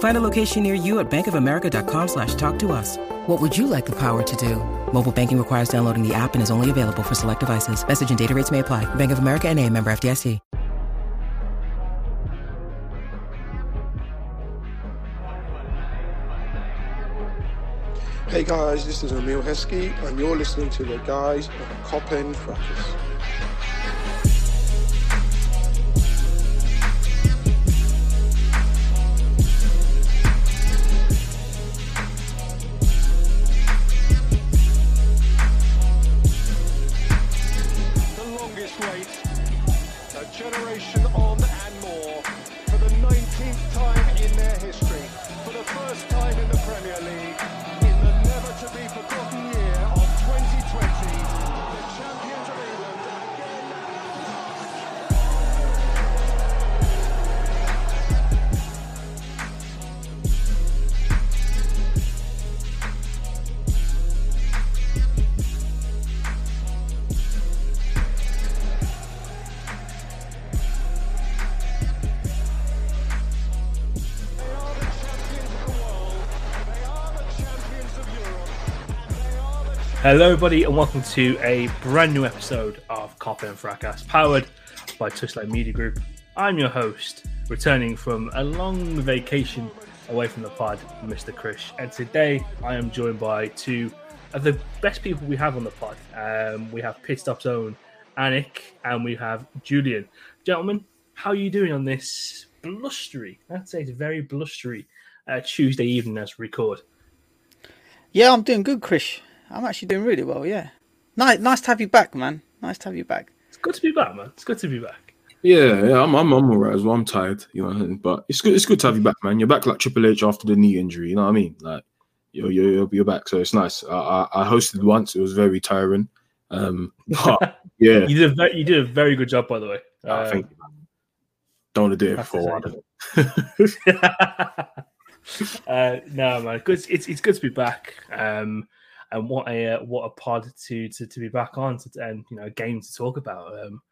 Find a location near you at bankofamerica.com slash talk to us. What would you like the power to do? Mobile banking requires downloading the app and is only available for select devices. Message and data rates may apply. Bank of America and a member FDIC. Hey guys, this is Emile Heskey, and you're listening to the guys of Cop End Hello, everybody, and welcome to a brand new episode of Cop and Fracas, powered by Touchlight Media Group. I'm your host, returning from a long vacation away from the pod, Mr. Krish, and today I am joined by two of the best people we have on the pod. Um, we have Pit Stop's own Anik, and we have Julian. Gentlemen, how are you doing on this blustery? I'd say it's very blustery uh, Tuesday evening as we record. Yeah, I'm doing good, Chris. I'm actually doing really well. Yeah, nice, nice to have you back, man. Nice to have you back. It's good to be back, man. It's good to be back. Yeah, yeah, I'm, I'm, I'm alright as well. I'm tired, you know, but it's good. It's good to have you back, man. You're back like Triple H after the knee injury. You know what I mean? Like, you're you're, you're back, so it's nice. I, I, I hosted once. It was very tiring. Um, but, yeah, You did a very, you did a very good job, by the way. I Um, think don't want to do it have for a while. uh, no, man, good. It's it's good to be back. Um, and what a uh, what a pod to to, to be back on to, and you know a game to talk about. Um,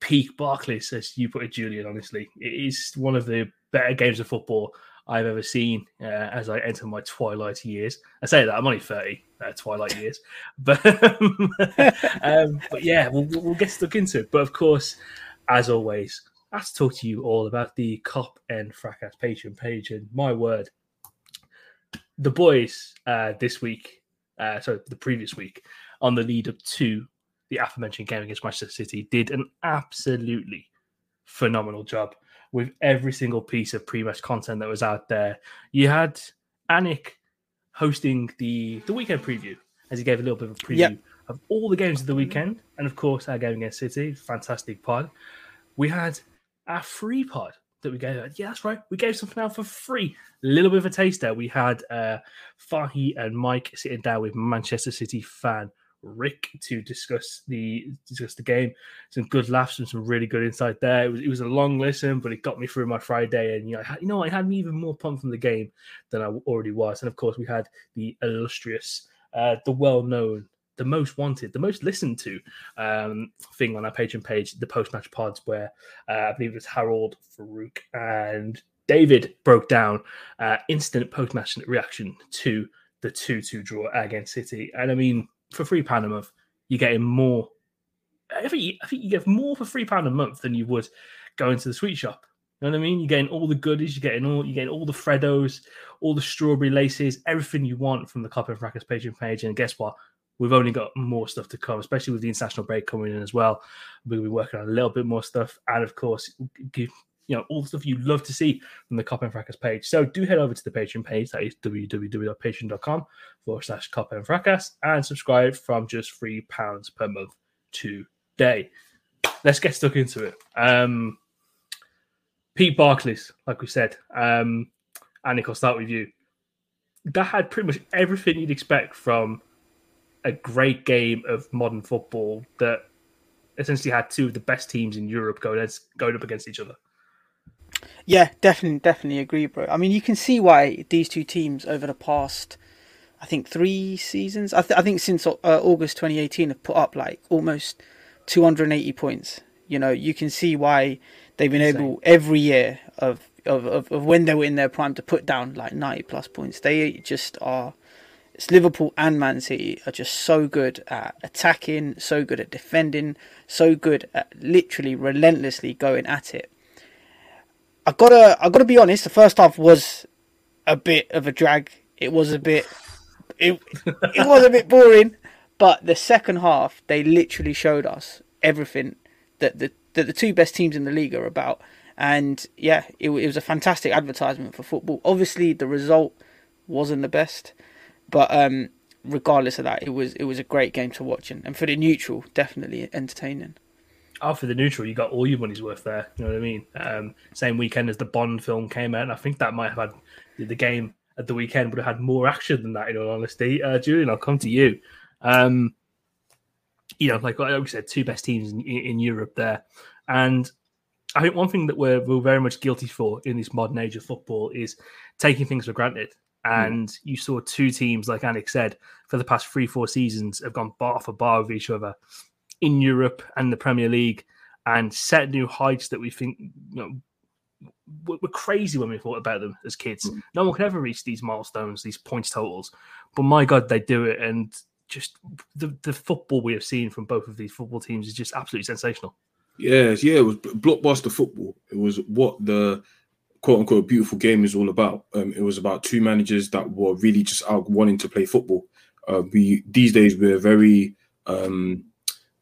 peak Barclays, as you put it, Julian. Honestly, it is one of the better games of football I've ever seen. Uh, as I enter my twilight years, I say that I'm only thirty, uh, twilight years, but um, but yeah, we'll, we'll we'll get stuck into it. But of course, as always, I have to talk to you all about the Cop and Fracas Patreon page. And my word, the boys uh, this week, uh, sorry, the previous week, on the lead up to the aforementioned game against Manchester City, did an absolutely phenomenal job with every single piece of pre-match content that was out there. You had Anik hosting the the weekend preview, as he gave a little bit of a preview Yep. of all the games of the weekend, and of course our game against City, fantastic pod. We had our free pod that we gave. Yeah, that's right. We gave something out for free. A little bit of a taster. We had uh, Fahi and Mike sitting down with Manchester City fan Rick to discuss the discuss the game. Some good laughs and some really good insight there. It was, it was a long listen, but it got me through my Friday. And you know, you know, I had me even more pumped from the game than I already was. And of course, we had the illustrious, uh, the well known. The most wanted, the most listened to um, thing on our Patreon page, the post match pods, where uh, I believe it was Harold, Farouk, and David broke down uh, instant post match reaction to the 2 2 draw against City. And I mean, for three pound a month, you're getting more. I think, I think you get more for three pound a month than you would going to the sweet shop. You know what I mean? You're getting all the goodies, you're getting all you're getting all the Freddos, all the strawberry laces, everything you want from the Cop and Fracas Patreon page. And guess what? We've only got more stuff to come, especially with the international break coming in as well. We'll be working on a little bit more stuff, and of course, give you know all the stuff you love to see from the Cop and Fracas page. So do head over to the Patreon page. That is www.patreon.com forward slash Cop and Fracas and subscribe from just three pounds per month today. Let's get stuck into it. Um, peak Barclays, like we said, um, Anik, I'll start with you. That had pretty much everything you'd expect from a great game of modern football that essentially had two of the best teams in Europe going, going up against each other. Yeah, definitely, definitely agree, bro. I mean, you can see why these two teams over the past, I think, three seasons. I, th- I think since uh, August 2018 have put up like almost 280 points. You know, you can see why they've been Insane. able every year of, of, of, of when they were in their prime to put down like 90 plus points. They just are. It's Liverpool and Man City are just so good at attacking, so good at defending, so good at literally relentlessly going at it. I gotta I gotta be honest. The first half was a bit of a drag. It was a bit it it was a bit boring. But the second half, they literally showed us everything that the that the two best teams in the league are about. And yeah, it, it was a fantastic advertisement for football. Obviously, the result wasn't the best, but um, regardless of that, it was it was a great game to watch, and, and for the neutral, definitely entertaining after the neutral, you got all your money's worth there. You know what I mean? Um, same weekend as the Bond film came out, and I think that might have had the game at the weekend would have had more action than that. In all honesty, uh, Julian, I'll come to you. Um, you know, like, we said, two best teams in, in, Europe there, and I think one thing that we're, we're very much guilty for in this modern age of football is taking things for granted. Hmm. And mm. you saw two teams, like Anik said, for the past three, four seasons have gone bar for bar with each other in Europe and the Premier League and set new heights that we think you know we're crazy when we thought about them as kids. Mm. No one could ever reach these milestones, these points totals. But my God, they do it, and just the the football we have seen from both of these football teams is just absolutely sensational. Yeah, yeah, it was blockbuster football. It was what the quote unquote beautiful game is all about. Um, it was about two managers that were really just out wanting to play football. Uh, we these days we're very um,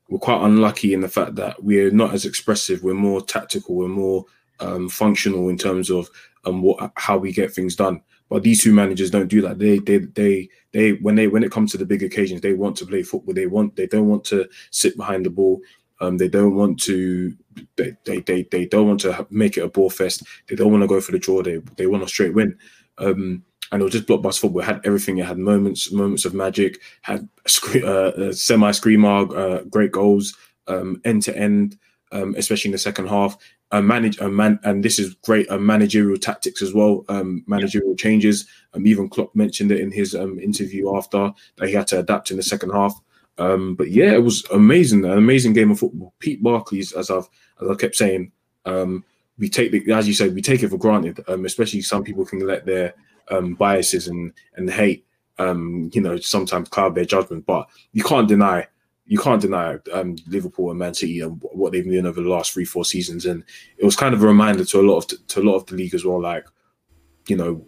we're quite unlucky in the fact that we're not as expressive. We're more tactical. We're more um, functional in terms of um, what how we get things done. But these two managers don't do that. They they they they when they when it comes to the big occasions, they want to play football. They want they don't want to sit behind the ball. Um, they don't want to they, they they don't want to make it a ball fest. They don't want to go for the draw. They they want a straight win. Um, and it was just blockbuster football. It had everything. It had moments, moments of magic. Had a, uh, a semi screamer, uh, great goals, end to end, especially in the second half. Uh, manage a man, and this is great. Uh, managerial tactics as well. Um, managerial changes. Um, even Klopp mentioned it in his um, interview after that he had to adapt in the second half. Um, but yeah, it was amazing. An amazing game of football. peak Barclays, as I've as I kept saying, um, we take the, as you said, we take it for granted. Um, especially some people can let their um, biases and and hate, um, you know, sometimes cloud their judgment. But you can't deny you can't deny um, Liverpool and Man City and what they've been doing over the last three four seasons. And it was kind of a reminder to a lot of to a lot of the league as well, like you know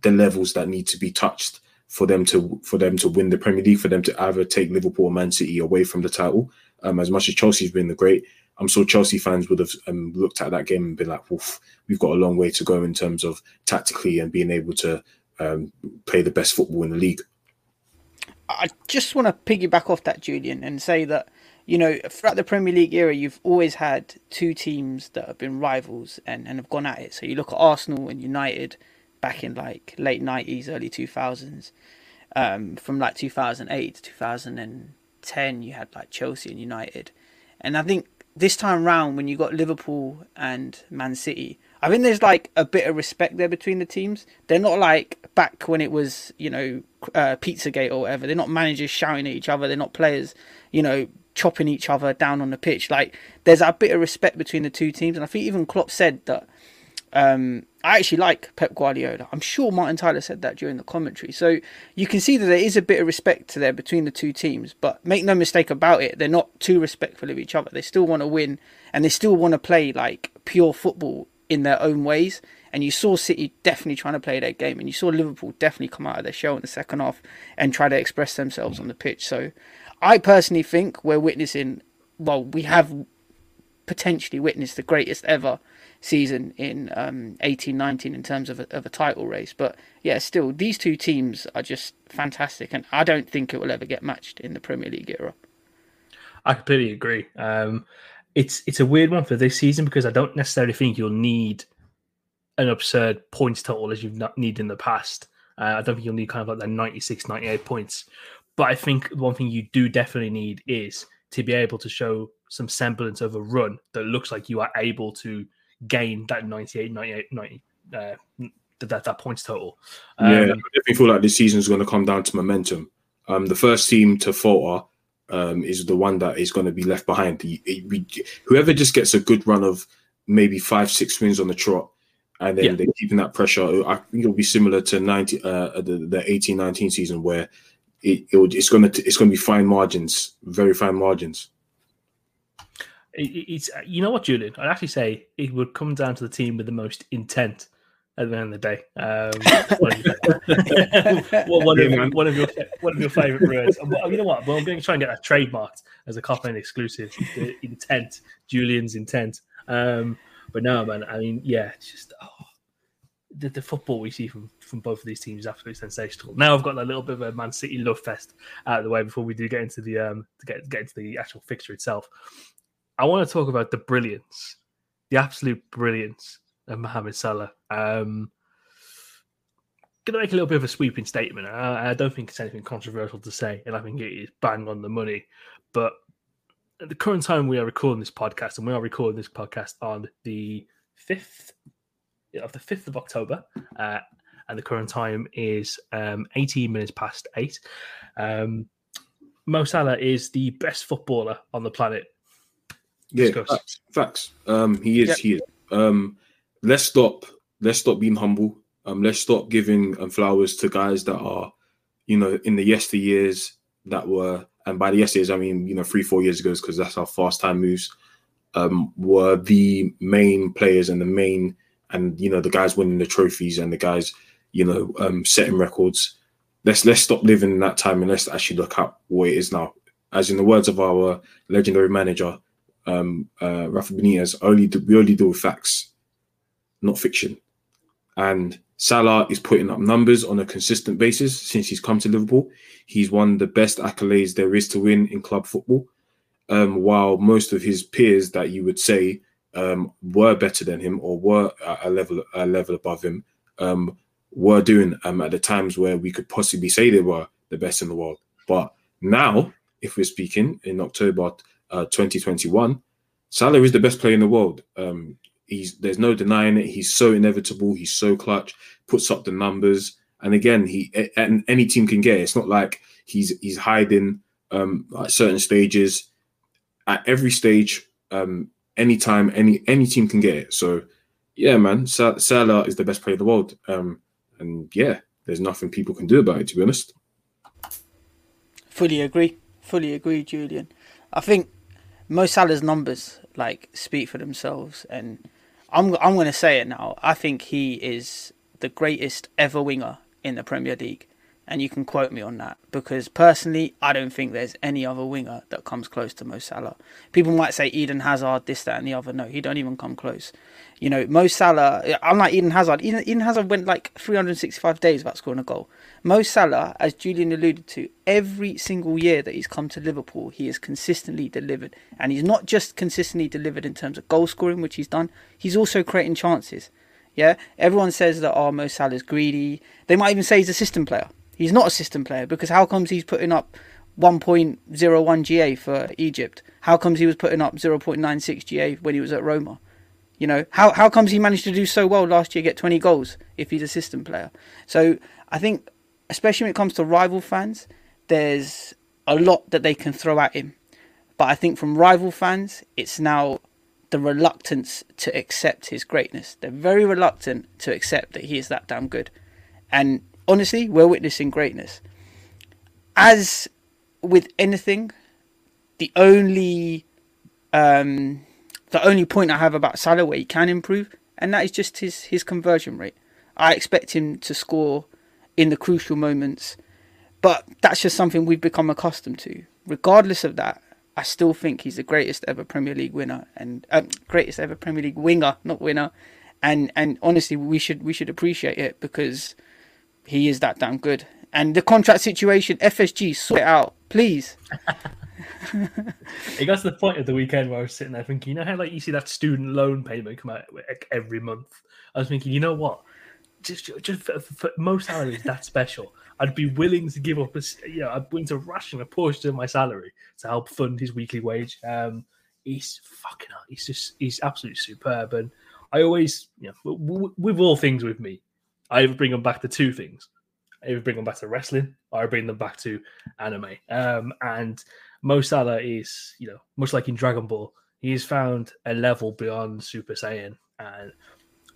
the levels that need to be touched for them to for them to win the Premier League, for them to either take Liverpool or Man City away from the title. Um, as much as Chelsea's been the great, I'm sure Chelsea fans would have um, looked at that game and been like, "Woof, we've got a long way to go in terms of tactically and being able to um, play the best football in the league." I just want to piggyback off that, Julian, and say that you know throughout the Premier League era, you've always had two teams that have been rivals and, and have gone at it. So you look at Arsenal and United back in like late '90s, early 2000s. Um, from like 2008 to 2010, you had like Chelsea and United, and I think this time round when you got Liverpool and Man City, I think there's like a bit of respect there between the teams. They're not like back when it was, you know, uh, Pizzagate or whatever. They're not managers shouting at each other. They're not players, you know, chopping each other down on the pitch. Like there's a bit of respect between the two teams, and I think even Klopp said that um, I actually like Pep Guardiola. I'm sure Martin Tyler said that during the commentary. So you can see that there is a bit of respect there between the two teams. But make no mistake about it, they're not too respectful of each other. They still want to win and they still want to play like pure football in their own ways. And you saw City definitely trying to play their game, and you saw Liverpool definitely come out of their shell in the second half and try to express themselves on the pitch. So, I personally think we're witnessing, well, we have potentially witnessed the greatest ever season in um, 18 19 in terms of a, of a title race. But yeah, still, these two teams are just fantastic, and I don't think it will ever get matched in the Premier League era. I completely agree. Um, it's it's a weird one for this season because I don't necessarily think you'll need an absurd points total as you've not needed in the past. Uh, I don't think you'll need kind of like that 96, 98 points. But I think one thing you do definitely need is to be able to show some semblance of a run that looks like you are able to gain that 98, 98, 90, uh, that, that points total. Um, yeah, I definitely feel like this season is going to come down to momentum. Um, the first team to falter um, is the one that is going to be left behind. Whoever just gets a good run of maybe five, six wins on the trot, and then yeah. they're keeping that pressure. I think it'll be similar to 90, uh, the, the 18 19 season where it, it it's going to it's going to be fine margins, very fine margins. It's you know what, Julian. I'd actually say it would come down to the team with the most intent at the end of the day. Um, one, of, one, of, your one of your favorite words. You know what? Well, I'm going to try and get that trademarked as a Copland exclusive. The intent, Julian's intent. Um, but no, man. I mean, yeah, it's just oh, the, the, football we see from from both of these teams is absolutely sensational. Now I've got a little bit of a Man City love fest out of the way before we do get into the um to get get into the actual fixture itself. I want to talk about the brilliance, the absolute brilliance of Mohamed Salah. Um, gonna make a little bit of a sweeping statement. I, I, don't think it's anything controversial to say, and I think it is bang on the money. But at the current time we are recording this podcast, and we are recording this podcast on the fifth of the fifth of October, uh, and the current time is um, 18 minutes past eight. Um, Mo Salah is the best footballer on the planet. Yeah, facts. facts. Um, he is. Yep. He is. Um, let's stop. Let's stop being humble. Um, let's stop giving um, flowers to guys that are, you know, in the yesteryears that were, and by the yesteryears I mean, you know, three, four years ago, because that's how fast time moves. Um, were the main players and the main, and you know, the guys winning the trophies and the guys, you know, um, setting records. Let's let's stop living in that time and let's actually look at what it is now. As in the words of our legendary manager, um, uh, Rafa Benitez, only do, we only deal with facts not fiction. And Salah is putting up numbers on a consistent basis since he's come to Liverpool. He's won the best accolades there is to win in club football. Um, while most of his peers that you would say um, were better than him or were a level a level above him um, were doing um, at the times where we could possibly say they were the best in the world. But now, if we're speaking in October uh, 2021, Salah is the best player in the world. Um, He's there's no denying it. He's so inevitable. He's so clutch. Puts up the numbers, and again, he and any team can get. It. It's not like he's he's hiding um, at certain stages. At every stage, um, anytime, any any team can get it. So, yeah, man, Salah is the best player in the world. Um, and yeah, there's nothing people can do about it. To be honest, fully agree. Fully agree, Julian. I think Mo Salah's numbers like speak for themselves, and I'm I'm going to say it now. I think he is the greatest ever winger in the Premier League, and you can quote me on that because personally, I don't think there's any other winger that comes close to Mo Salah. People might say Eden Hazard, this, that, and the other. No, he don't even come close. You know, Mo Salah, uh, unlike Eden Hazard, Eden, Eden Hazard went like 365 days without scoring a goal. Mo Salah, as Julian alluded to, every single year that he's come to Liverpool, he has consistently delivered. And he's not just consistently delivered in terms of goal scoring, which he's done, he's also creating chances. Yeah, everyone says that oh, Mo Salah's greedy. They might even say he's a system player. He's not a system player because how comes he's putting up 1.01 GA for Egypt? How comes he was putting up 0.96 GA when he was at Roma? You know, how how comes he managed to do so well last year, get 20 goals if he's a system player? So I think, especially when it comes to rival fans, there's a lot that they can throw at him. But I think from rival fans, it's now the reluctance to accept his greatness. They're very reluctant to accept that he is that damn good. And honestly, we're witnessing greatness. As with anything, the only um, the only point I have about Salah where he can improve and that is just his his conversion rate. I expect him to score in the crucial moments, but that's just something we've become accustomed to. Regardless of that, I still think he's the greatest ever Premier League winner and uh, greatest ever Premier League winger, not winner. And and honestly, we should we should appreciate it because he is that damn good. And the contract situation, FSG, sort it out, please. it got to the point of the weekend where I was sitting there thinking, you know how like you see that student loan payment come out every month. I was thinking, you know what? Just just for, for most salaries that special, I'd be willing to give up a you know I'd willing to ration a portion of my salary to help fund his weekly wage. Um, he's fucking he's just he's absolutely superb, and I always you know with all things with me, I ever bring them back to two things. I either bring them back to wrestling or I bring them back to anime. Um, and Mo Salah is, you know, much like in Dragon Ball, he's found a level beyond Super Saiyan. And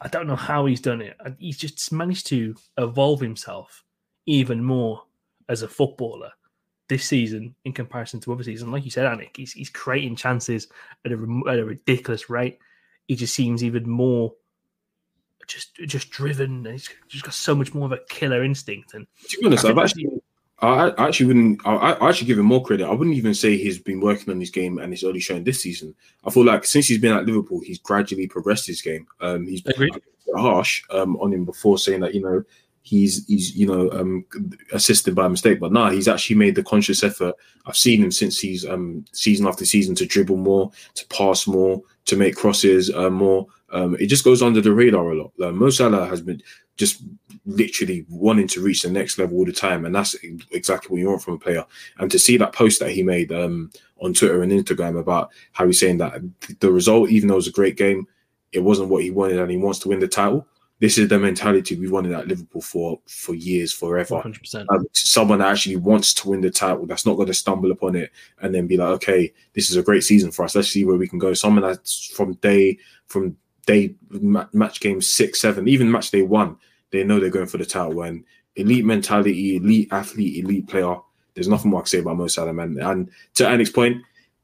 I don't know how he's done it. He's just managed to evolve himself even more as a footballer this season in comparison to other seasons. Like you said, Anik, he's, he's creating chances at a, at a ridiculous rate. He just seems even more just just driven. and He's just got so much more of a killer instinct. And to be honest, I've actually I, actually wouldn't. I, I, actually give him more credit. I wouldn't even say he's been working on his game and it's only shown this season. I feel like since he's been at Liverpool, he's gradually progressed his game. Um, he's been harsh um, on him before, saying that you know he's he's you know um, assisted by mistake, but now nah, he's actually made the conscious effort. I've seen him since he's um, season after season to dribble more, to pass more, to make crosses uh, more. Um, it just goes under the radar a lot. Like, Mo Salah has been just literally wanting to reach the next level all the time, and that's exactly what you want from a player. And to see that post that he made um, on Twitter and Instagram about how he's saying that the result, even though it was a great game, it wasn't what he wanted, and he wants to win the title. This is the mentality we wanted at Liverpool for for years, forever. 100%. Um, someone that actually wants to win the title, that's not going to stumble upon it and then be like, okay, this is a great season for us. Let's see where we can go. Someone that's from day from day match game six, seven, even match day one, they know they're going for the title. And elite mentality, elite athlete, elite player. There's nothing more I can say about Mo Salah, man. And to Anik's point,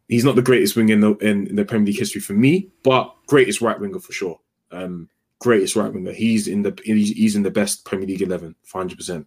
he's not the greatest winger in the in, in, the Premier League history for me, but greatest right winger for sure. Um, greatest right winger. He's in the he's, in the best Premier League eleven, hundred percent.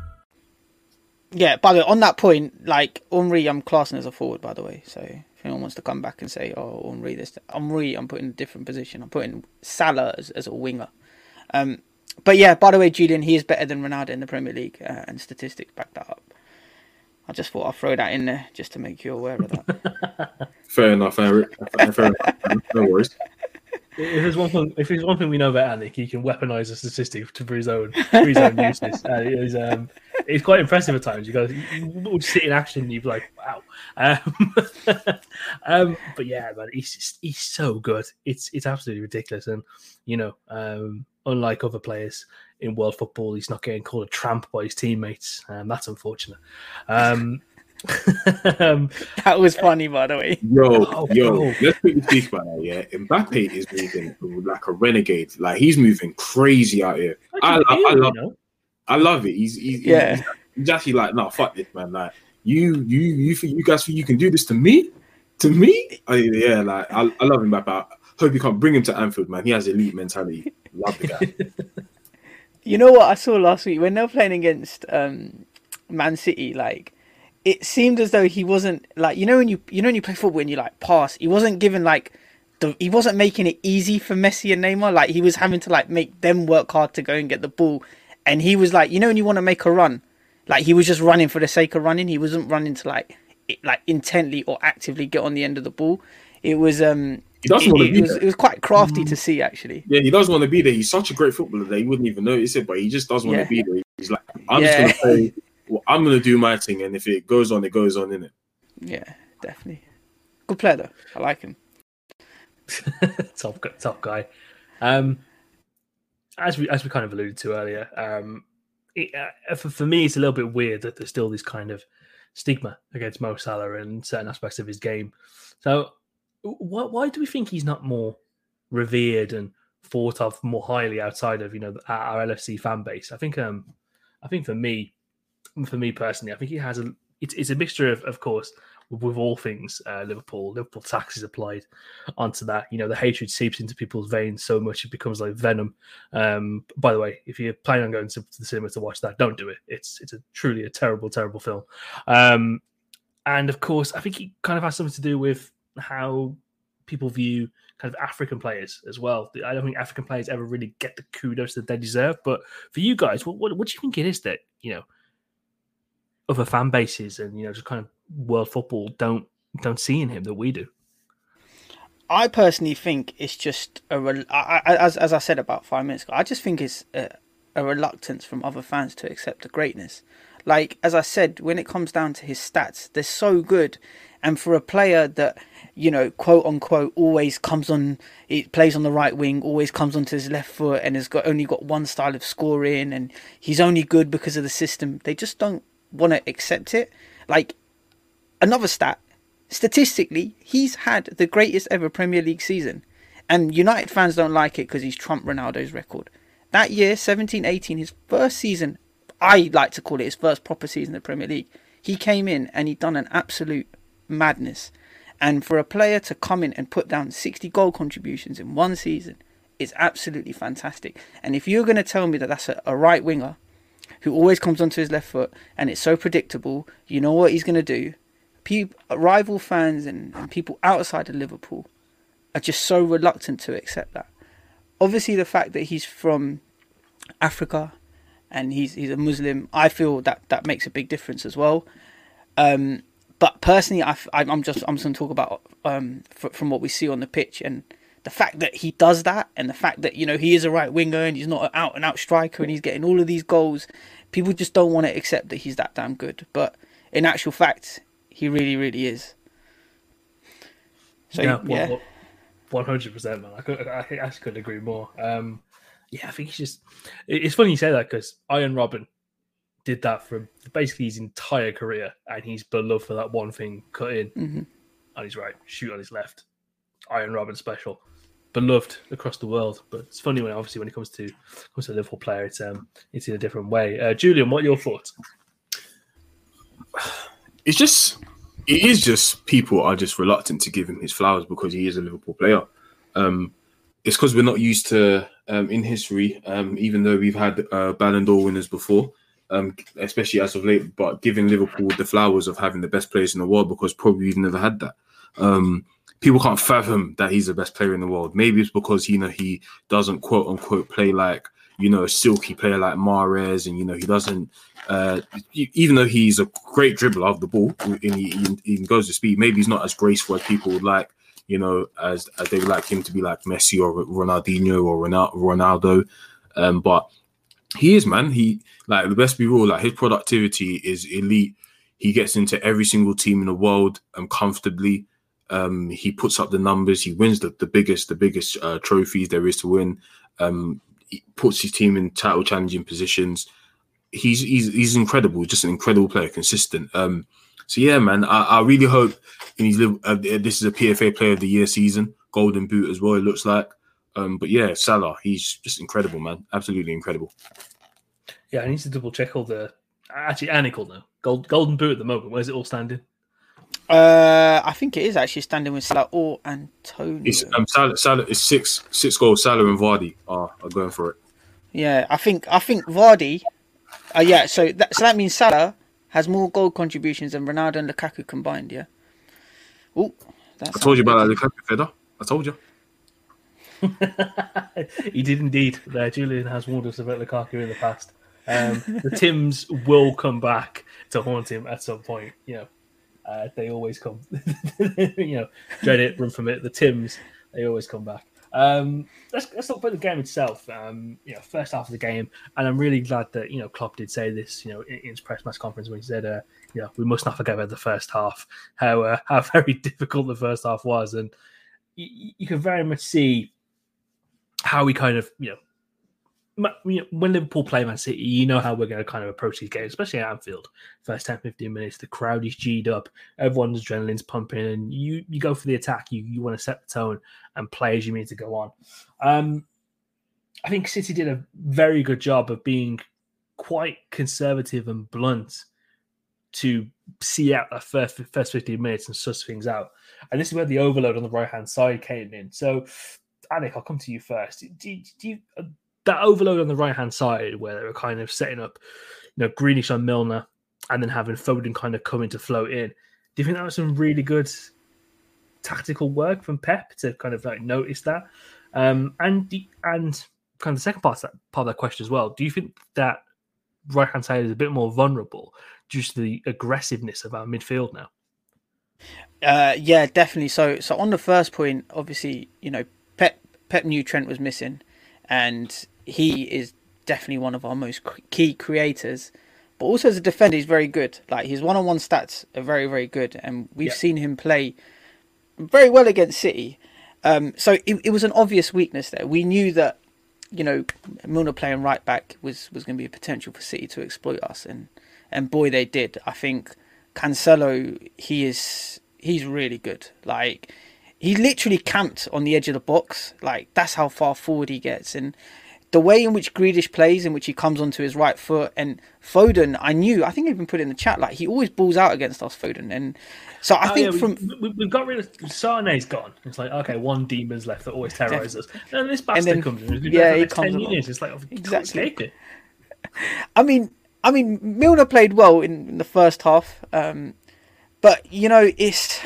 yeah, by the way, on that point, like Henry, I'm classing as a forward, by the way. So if anyone wants to come back and say, "Oh, Henry, this Henry," I'm putting a different position. I'm putting Salah as, as a winger. Um, but yeah, by the way, Julian, he is better than Ronaldo in the Premier League, uh, and statistics back that up. I just thought I'd throw that in there just to make you aware of that. fair enough, Eric. Fair enough. No worries. If there's one thing, if there's one thing we know about Anik, he can weaponize a statistic for his own for his own uses. Uh, it um, it's quite impressive at times. You guys would sit in action, and you'd be like, "Wow!" Um, um, but yeah, man, he's just, he's so good. It's it's absolutely ridiculous, and you know, um, unlike other players in world football, he's not getting called a tramp by his teammates, and that's unfortunate. Um, um, that was funny, by the way. Yo, oh, yo, oh. let's quickly speak about that. Yeah, Mbappe is moving like a renegade. Like he's moving crazy out here. I, I, I, love, you know? I love it. He's, he's yeah. He's, he's actually like, no, fuck this, man. Like you, you, you, you guys think you can do this to me? To me? I, yeah, like I, I love him, Mbappe. I hope you can't bring him to Anfield, man. He has elite mentality. Love the guy. you know what I saw last week when they were playing against um, Man City, like it seemed as though he wasn't like you know when you you know when you play football and you like pass, he wasn't given like the he wasn't making it easy for Messi and Neymar. Like he was having to like make them work hard to go and get the ball, and he was like you know when you want to make a run, like he was just running for the sake of running. He wasn't running to like like intently or actively get on the end of the ball. It was um he doesn't it, want to be it was, there. It was quite crafty to see, actually. Yeah, he does want to be there. He's such a great footballer that he wouldn't even notice it, but he just does want yeah. to be there. He's like, I'm yeah. just going to play well, I'm gonna do my thing, and if it goes on, it goes on, in it. Yeah, definitely. Good player though. I like him. top top guy. Um, as we as we kind of alluded to earlier, um, it, uh, for, for me, it's a little bit weird that there's still this kind of stigma against Mo Salah and certain aspects of his game. So, why, why do we think he's not more revered and thought of more highly outside of you know our LFC fan base? I think um, I think for me, for me personally, I think he has a it's, it's a mixture of, of course, with all things uh, Liverpool. Liverpool taxes applied onto that. You know, the hatred seeps into people's veins so much it becomes like venom. Um, by the way, if you're planning on going to, the cinema to watch that, don't do it. It's it's a truly a terrible, terrible film. Um, and of course, I think it kind of has something to do with how people view kind of African players as well. I don't think African players ever really get the kudos that they deserve. But for you guys, what, what, what do you think it is that you know other fan bases and you know just kind of world football don't don't see in him that we do. I personally think it's just a I, I, as as I said about five minutes ago. I just think it's a, a reluctance from other fans to accept the greatness. Like as I said, when it comes down to his stats, they're so good, and for a player that you know, quote unquote, always comes on, it plays on the right wing, always comes onto his left foot, and has got only got one style of scoring, and he's only good because of the system. They just don't want to accept it. Like another stat, statistically, he's had the greatest ever Premier League season. And United fans don't like it because he's trumped Ronaldo's record. That year, 17 18, his first season, I like to call it his first proper season in the Premier League, he came in and he'd done an absolute madness. And for a player to come in and put down 60 goal contributions in one season is absolutely fantastic. And if you're going to tell me that that's a, a right winger who always comes onto his left foot and it's so predictable, you know what he's going to do? people, rival fans and, and people outside of Liverpool are just so reluctant to accept that. Obviously, the fact that he's from Africa and he's he's a Muslim, I feel that that makes a big difference as well. Um, but personally, I, am just I'm just going to talk about um, from what we see on the pitch and the fact that he does that, and the fact that you know he is a right winger and he's not an out and out striker, and he's getting all of these goals. People just don't want to accept that he's that damn good. But in actual fact, he really, really is. So yeah, one hundred percent, man. I could, I actually couldn't agree more. Um, yeah, I think he's just. It's funny you say that because Arjen Robben did that for basically his entire career, and he's beloved for that one thing: cut in mm-hmm. on his right, shoot on his left. Arjen Robben special, beloved across the world. But it's funny when obviously when it comes to comes to a Liverpool player, it's um it's in a different way. Uh, Julian, what are your thoughts? It's just it is just people are just reluctant to give him his flowers because he is a Liverpool player. Um, it's because we're not used to um, in history, um, even though we've had uh, Ballon d'Or winners before, um, especially as of late, but giving Liverpool the flowers of having the best players in the world because probably we've never had that. Um, people can't fathom that he's the best player in the world. Maybe it's because you know he doesn't quote unquote play like you know a silky player like Mahrez, and you know he doesn't uh, even though he's a great dribbler of the ball and he, he, he goes to speed, maybe he's not as graceful as people would like, you know, as, as they would like him to be like Messi or Ronaldinho or Ronaldo. Um, but he is, man. He like the best be real, like his productivity is elite. He gets into every single team in the world um, comfortably. Um, he puts up the numbers. He wins the, the biggest, the biggest uh, trophies there is to win. Um, he puts his team in title challenging positions he's he's he's incredible, just an incredible player, consistent. Um, so yeah, man, I, I really hope in his uh, this is a PFA Player of the Year season, Golden Boot as well. It looks like. Um, but yeah, Salah, he's just incredible, man, absolutely incredible. Yeah, I need to double check all the actually Anical now. Gold, golden boot at the moment. Where's it all standing? Uh, I think it is actually standing with Salah or Antonio. It's um, Salah, Salah is six six goals. Salah and Vardy are, are going for it. Yeah, I think I think Vardy uh, yeah, so that so that means Salah has more goal contributions than Ronaldo and Lukaku combined. Yeah. Oh, I told you about that Lukaku feather. I told you. he did indeed. Uh, Julian has warned us about Lukaku in the past. Um, the Tims will come back to haunt him at some point. You know, uh, they always come. you know, dread it, run from it. The Tims, they always come back. Um, let's let's talk about the game itself. Um, you know, first half of the game, and I'm really glad that you know Klopp did say this. You know, in, in his press conference when he said, uh, "You know, we must not forget about the first half. How uh, how very difficult the first half was, and you, you can very much see." how we kind of you know when Liverpool play Man City, you know how we're going to kind of approach these games, especially at Anfield. First 10, 15 minutes, the crowd is G'd up, everyone's adrenaline's pumping, and you you go for the attack. You you want to set the tone and play as you mean to go on. Um, I think City did a very good job of being quite conservative and blunt to see out that first first 15 minutes and suss things out. And this is where the overload on the right hand side came in. So, Anik, I'll come to you first. Do, do you, uh, that overload on the right hand side where they were kind of setting up, you know, Grealish on Milner and then having Foden kind of coming to float in. Do you think that was some really good tactical work from Pep to kind of like notice that? Um, and the, and kind of the second part of that part of that question as well. Do you think that right hand side is a bit more vulnerable due to the aggressiveness of our midfield now? Uh, yeah, definitely. So, so on the first point, obviously, you know, Pep Pep knew Trent was missing, and he is definitely one of our most key creators. But also as a defender, he's very good. Like his one-on-one stats are very, very good, and we've yeah. seen him play very well against City. Um, so it, it, was an obvious weakness there. We knew that, you know, Milner playing right back was was going to be a potential for City to exploit us, and and boy, they did. I think Cancelo, he is he's really good. Like he literally camped on the edge of the box. Like that's how far forward he gets, and the way in which Grealish plays, in which he comes onto his right foot, and Foden, I knew, I think I even put it in the chat, like he always balls out against us, Foden, and so I oh, think yeah, from we, have got rid of Sane's gone. It's like okay, one demon's left that always terrorizes us, and this bastard and then, comes in. Yeah, he comes 10 years. It's like oh, exactly. I mean, I mean, Milner played well in, in the first half, um, but you know, it's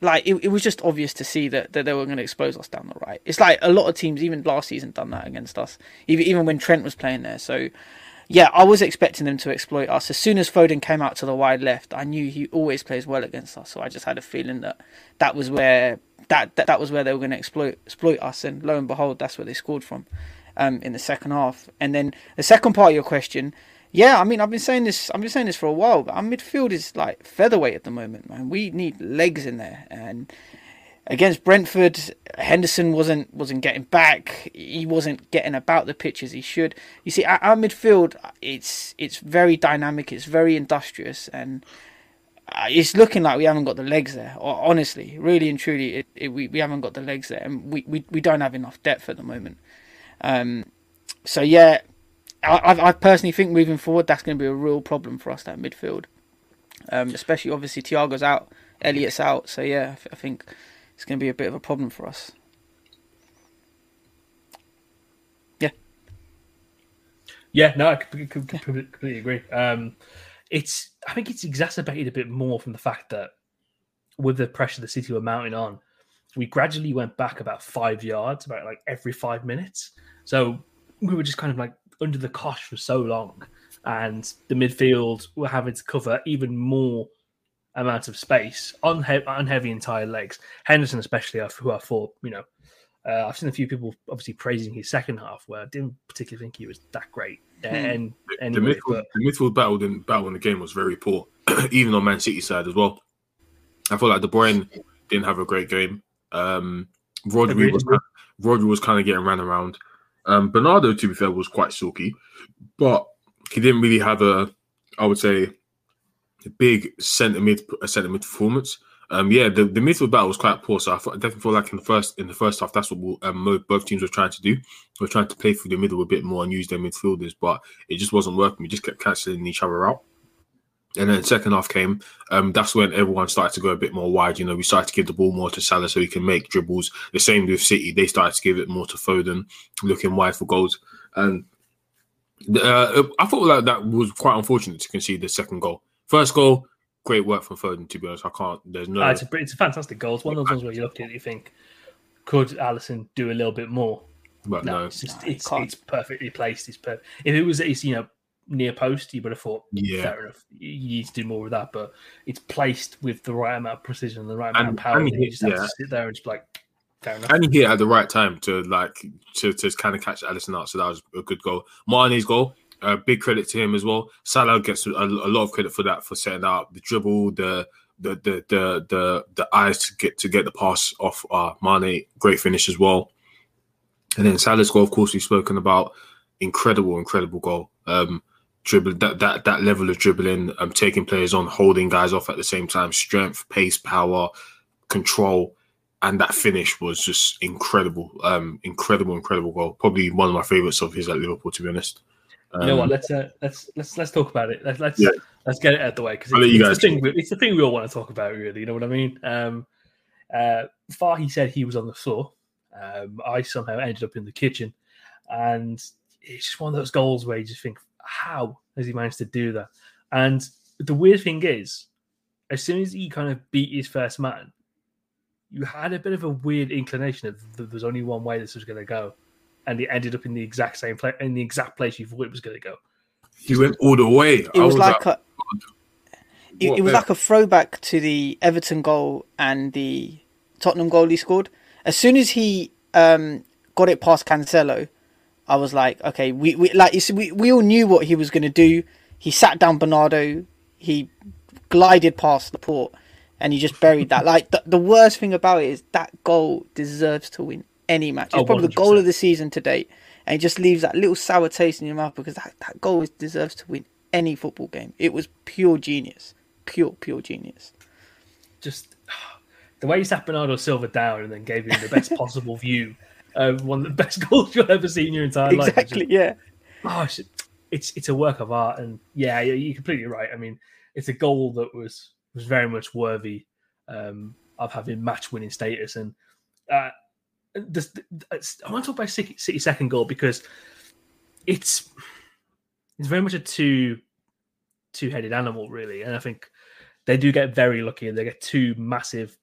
like it, it was just obvious to see that, that they were going to expose us down the right. It's like a lot of teams, even last season, done that against us. Even even when Trent was playing there. So yeah, I was expecting them to exploit us. As soon as Foden came out to the wide left, I knew he always plays well against us. So I just had a feeling that that was where that that, that was where they were going to exploit exploit us. And lo and behold, that's where they scored from um, in the second half. And then the second part of your question yeah, I mean, I've been saying this. I've been saying this for a while, but our midfield is like featherweight at the moment, man. We need legs in there, and against Brentford, Henderson wasn't wasn't getting back. He wasn't getting about the pitch as he should. You see, our, our midfield, it's it's very dynamic. It's very industrious, and uh, it's looking like we haven't got the legs there. Honestly, really and truly, it, it, we we haven't got the legs there, and we, we, we don't have enough depth at the moment. Um, so yeah, I, I personally think moving forward, that's going to be a real problem for us that midfield. Um, especially obviously Thiago's out, Elliott's out, so yeah, I think it's going to be a bit of a problem for us. Yeah. Yeah, no, I completely, completely agree. Um, it's I think it's exacerbated a bit more from the fact that with the pressure the City were mounting on, we gradually went back about five yards, about like every five minutes. So we were just kind of like under the cosh for so long, and the midfield were having to cover even more amount of space on, he- on heavy entire legs. Henderson, especially, who I thought, you know, uh, I've seen a few people obviously praising his second half, where I didn't particularly think he was that great. Hmm. And anyway, the, midfield, but... the midfield battle in battle in the game was very poor, even on Man City side as well. I feel like De Bruyne didn't have a great game. Um, Rodri was Rodri was kind of getting ran around. Um, Bernardo, to be fair, was quite silky, but he didn't really have a, I would say, a big centre mid, a centre mid performance. Um, yeah, the, the midfield battle was quite poor. So I, thought, I definitely feel like in the first in the first half, that's what um, both teams were trying to do. We're trying to play through the middle a bit more and use their midfielders, but it just wasn't working. We just kept cancelling each other out. And then second half came. Um, that's when everyone started to go a bit more wide. You know, we started to give the ball more to Salah so he can make dribbles. The same with City; they started to give it more to Foden, looking wide for goals. And uh, I thought like that was quite unfortunate to concede the second goal. First goal, great work from Foden. To be honest, I can't. There's no. Uh, it's, a, it's a fantastic goal. It's one of those ones where you look at it, you think, could Alisson do a little bit more? But no, no. it's just, no, it's, it's perfectly placed. It's perfect. If it was, it's you know near post, you would have thought, yeah, fair enough. You need to do more with that, but it's placed with the right amount of precision and the right amount and, of power. And you just have yeah. to sit there and just like, fair enough. And he hit at the right time to like to, to kind of catch Alisson out. So that was a good goal. Mane's goal, uh, big credit to him as well. Salah gets a, a, lot of credit for that for setting out the dribble, the the the the the, the eyes to get to get the pass off uh, Mane. Great finish as well. And then Salah's goal, of course, we've spoken about. Incredible, incredible goal. Um, dribble that that that level of dribbling, um, taking players on, holding guys off at the same time, strength, pace, power, control, and that finish was just incredible. Um, incredible, incredible goal. Probably one of my favorites of his at Liverpool, to be honest. Um, you know what? Let's uh, let's let's let's talk about it. Let's let's Yeah. let's get it out of the way because it's, it's the thing. we- It's the thing we all want to talk about, really. You know what I mean? Um, uh, Far he said he was on the floor. Um, I somehow ended up in the kitchen, and it's just one of those goals where you just think, how has he managed to do that? And the weird thing is, as soon as he kind of beat his first man, you had a bit of a weird inclination that there was only one way this was going to go, and it ended up in the exact same place, in the exact place you thought it was going to go. he went all the way. It was, like a, it, it was like a throwback to the Everton goal and the Tottenham goal he scored. As soon as he um, got it past Cancelo, I was like, okay, we, we like you see, we we all knew what he was going to do. He sat down Bernardo, he glided past Laporte, and he just buried that. Like the, the worst thing about it is that goal deserves to win any match. It's Oh, probably the goal of the season to date, and it just leaves that little sour taste in your mouth because that, that goal is, deserves to win any football game. It was pure genius, pure pure genius. just the way he sat Bernardo Silva down and then gave him the best possible view of one of the best goals you'll ever see in your entire life. It's Exactly, yeah. oh, it's, it's a work of art, and yeah, you're completely right. I mean, it's a goal that was was very much worthy um, of having match winning status, and uh, this, it's- I want to talk about City, City's second goal because it's it's very much a two two headed animal, really, and I think they do get very lucky, and they get two massive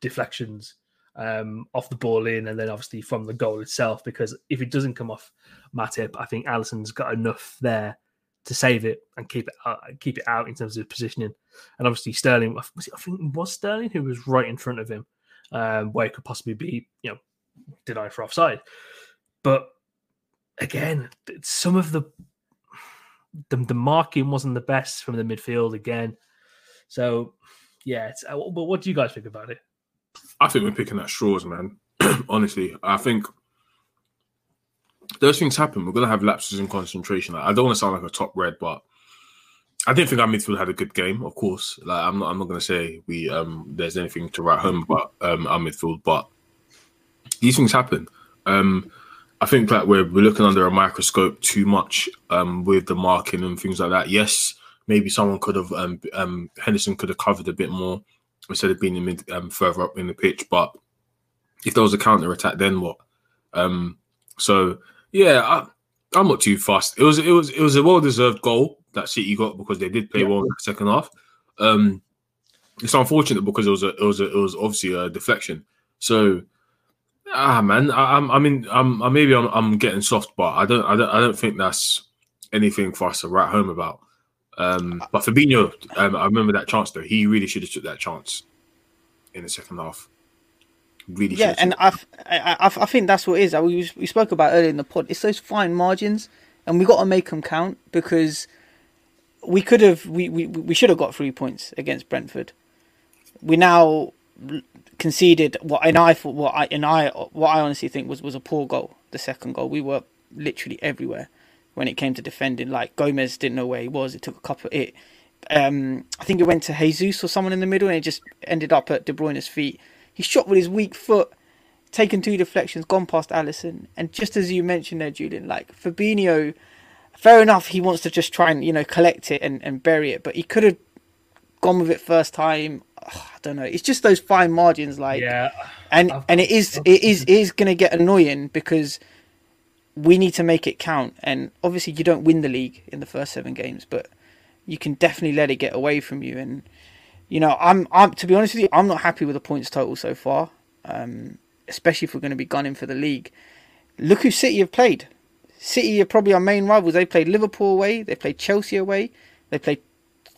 deflections um, off the ball in, and then obviously from the goal itself. Because if it doesn't come off Matip, I think Alisson's got enough there to save it and keep it out, keep it out in terms of positioning. And obviously Sterling, was it, I think it was Sterling who was right in front of him, um, where it could possibly be, you know, denied for offside. But again, some of the the, the marking wasn't the best from the midfield again. So yeah, it's, uh, but what do you guys think about it? I think we're picking at straws, man. Honestly, I think those things happen. We're gonna have lapses in concentration. I don't want to sound like a top red, but I didn't think our midfield had a good game. Of course, like I'm not. I'm not gonna say we um there's anything to write home about um our midfield, but these things happen. Um, I think that we're we're looking under a microscope too much um with the marking and things like that. Yes, maybe someone could have um um Henderson could have covered a bit more instead of being in mid, um, further up in the pitch. But if there was a counter attack, then what? Um, so yeah, I, I'm not too fast. It was it was it was a well deserved goal that City got because they did play Yeah. well in the second half. Um, it's unfortunate because it was a it was a, it was obviously a deflection. So ah man, I, I'm I mean I'm I maybe I'm I'm getting soft, but I don't I don't I don't think that's anything for us to write home about. Um, but Fabinho, um, I remember that chance though. He really should have took that chance in the second half. Really, Yeah, and I I, I, I- I think that's what it is. We, we spoke about earlier in the pod. It's those fine margins, and we got to make them count because we could have, we, we, we should have got three points against Brentford. We now conceded what, and I thought what I and I what I honestly think was was a poor goal. The second goal, we were literally everywhere when it came to defending. Like Gomez didn't know where he was. It took a couple. It, um, I think it went to Jesus or someone in the middle, and it just ended up at De Bruyne's feet. He shot with his weak foot, taken two deflections, gone past Alisson, and just as you mentioned there, Julian, like Fabinho, fair enough, he wants to just try and you know collect it and, and bury it, but he could have gone with it first time. I don't know. It's just those fine margins, like yeah, and I've- and it is it is it is going to get annoying because we need to make it count. And obviously, you don't win the league in the first seven games, but you can definitely let it get away from you. And you know, I'm I'm to be honest with you, I'm not happy with the points total so far. Um, especially if we're going to be gunning for the league. Look who City have played. City are probably our main rivals. They played Liverpool away. They played Chelsea away. They played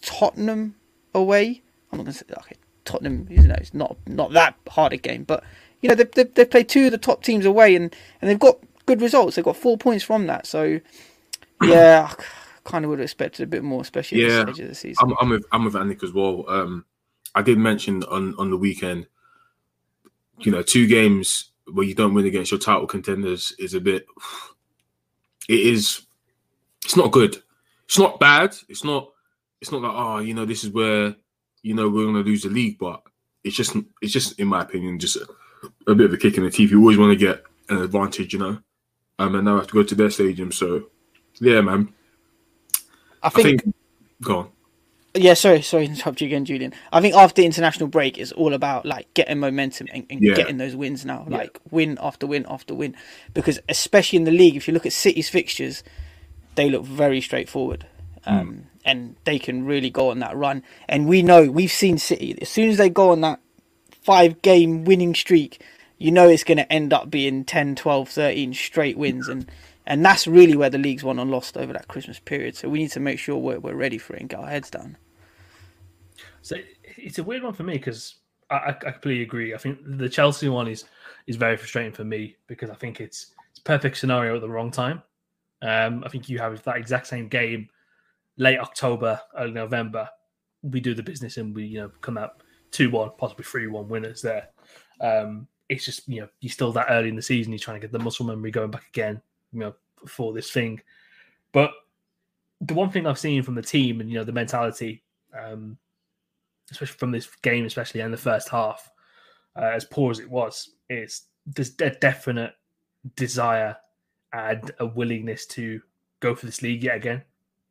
Tottenham away. I'm not going to say okay. Tottenham, you know, it's not not that hard a game, but you know they they they played two of the top teams away, and and they've got good results. They've got four points from that. So yeah, I kind of would have expected a bit more, especially at Yeah, stage of the season. I'm, I'm with I'm with Anik as well. Um, I did mention on on the weekend, you know, two games where you don't win against your title contenders is a bit. It is. It's not good. It's not bad. It's not. It's not like oh, you know, this is where you know we're gonna lose the league, but it's just. It's just, in my opinion, just a, a bit of a kick in the teeth. You always want to get an advantage, you know. Um, and now I have to go to their stadium, so yeah, man. I think, I think go on. Yeah, sorry, sorry to interrupt you again, Julian. I think after international break, it's all about like getting momentum and, and Yeah. getting those wins now, like win after win after win. Because especially in the league, if you look at City's fixtures, they look very straightforward, um, and they can really go on that run. And we know we've seen City as soon as they go on that five-game winning streak, you know it's going to end up being 10, 12, 13 straight wins, and and that's really where the league's won and lost over that Christmas period. So we need to make sure we're we're ready for it and get our heads down. So it's a weird one for me because I, I completely agree. I think the Chelsea one is is very frustrating for me because I think it's it's perfect scenario at the wrong time. Um, I think you have that exact same game late October, early November. We do the business and we you know come out two one, possibly three one winners there. Um, it's just you know you're still that early in the season. You're trying to get the muscle memory going back again, you know, for this thing. But the one thing I've seen from the team and you know the mentality, um, especially from this game, especially in the first half, uh, as poor as it was, is there's a definite desire and a willingness to go for this league yet again.